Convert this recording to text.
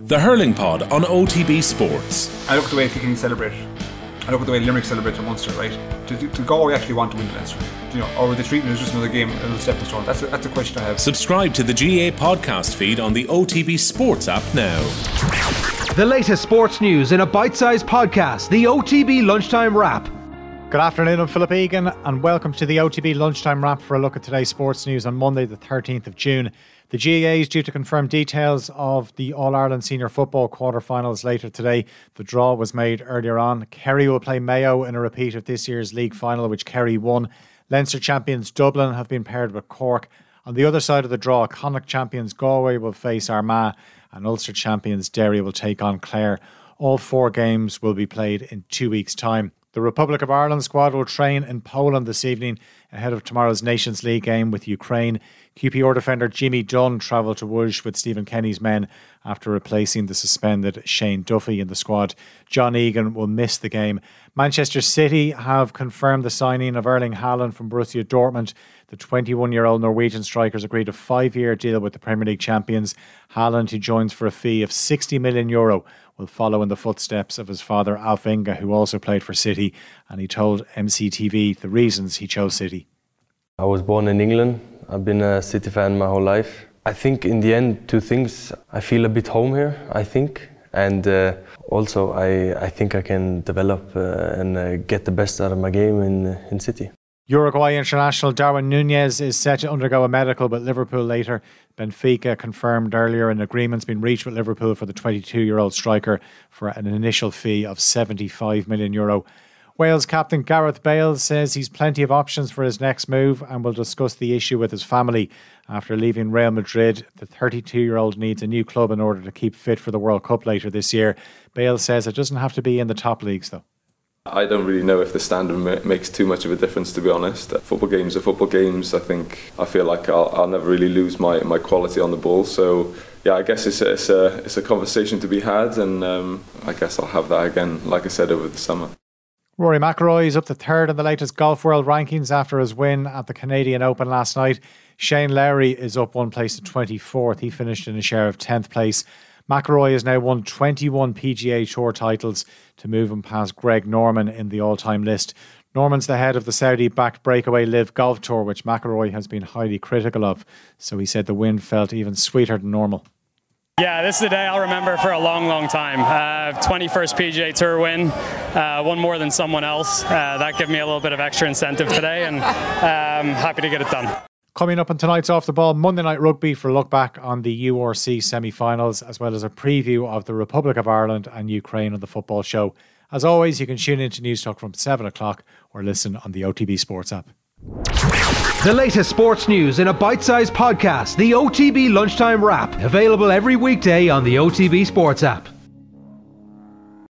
The Hurling Pod on OTB Sports. I look at the way Kilkenny celebrate. I look at the way Limerick celebrate in Munster, right? Do, do Galway actually want to win the Leinster? You know, or the treatment is just another game, a little stepping stone? That's a, that's a question I have. Subscribe to the GAA podcast feed on the OTB Sports app now. The latest sports news in a bite-sized podcast, the OTB Lunchtime Wrap. Good afternoon, I'm Philip Egan, and welcome to the OTB Lunchtime Wrap for a look at today's sports news on Monday, the 13th of June. The GAA is due to confirm details of the All Ireland Senior Football quarter-finals later today. The draw was made earlier on. Kerry will play Mayo in a repeat of this year's league final, which Kerry won. Leinster champions Dublin have been paired with Cork. On the other side of the draw, Connacht champions Galway will face Armagh, and Ulster champions Derry will take on Clare. All four games will be played in two weeks' time. The Republic of Ireland squad will train in Poland this evening ahead of tomorrow's Nations League game with Ukraine. QPR defender Jimmy Dunne travelled to Łódź with Stephen Kenny's men after replacing the suspended Shane Duffy in the squad. John Egan will miss the game. Manchester City have confirmed the signing of Erling Haaland from Borussia Dortmund. The 21 year old Norwegian striker has agreed a five year deal with the Premier League champions. Haaland, who joins for a fee of 60 million euro, will follow in the footsteps of his father Alf Inge, who also played for City, and he told MCTV the reasons he chose City. I was born in England. I've been a City fan my whole life. I think in the end, two things. I feel a bit home here, I think. And uh, also, I, I think I can develop uh, and uh, get the best out of my game in, in City. Uruguay international Darwin Nunez is set to undergo a medical with Liverpool later. Benfica confirmed earlier an agreement's been reached with Liverpool for the 22 year old striker for an initial fee of 75 million euro. Wales captain Gareth Bale says he's plenty of options for his next move and will discuss the issue with his family. After leaving Real Madrid, the 32 year old needs a new club in order to keep fit for the World Cup later this year. Bale says it doesn't have to be in the top leagues, though. I don't really know if the standard makes too much of a difference, to be honest. Football games are football games. I think I feel like I'll, I'll never really lose my, my quality on the ball. So yeah, I guess it's a, it's a, it's a conversation to be had, and um, I guess I'll have that again, like I said, over the summer. Rory McIlroy is up to third in the latest Golf World rankings after his win at the Canadian Open last night. Shane Lowry is up one place to 24th. He finished in a share of 10th place. McIlroy has now won 21 PGA Tour titles to move him past Greg Norman in the all-time list. Norman's the head of the Saudi-backed breakaway LIV Golf Tour, which McIlroy has been highly critical of. So he said the win felt even sweeter than normal. Yeah, this is a day I'll remember for a long, long time. Uh, 21st PGA Tour win, uh, one more than someone else. Uh, that gave me a little bit of extra incentive today, and um, happy to get it done. Coming up on tonight's Off the Ball Monday Night Rugby for a look back on the URC semi finals, as well as a preview of the Republic of Ireland and Ukraine on the football show. As always, you can tune into Newstalk from 7 o'clock or listen on the OTB Sports app. The latest sports news in a bite sized podcast, the OTB Lunchtime Wrap, available every weekday on the OTB Sports app.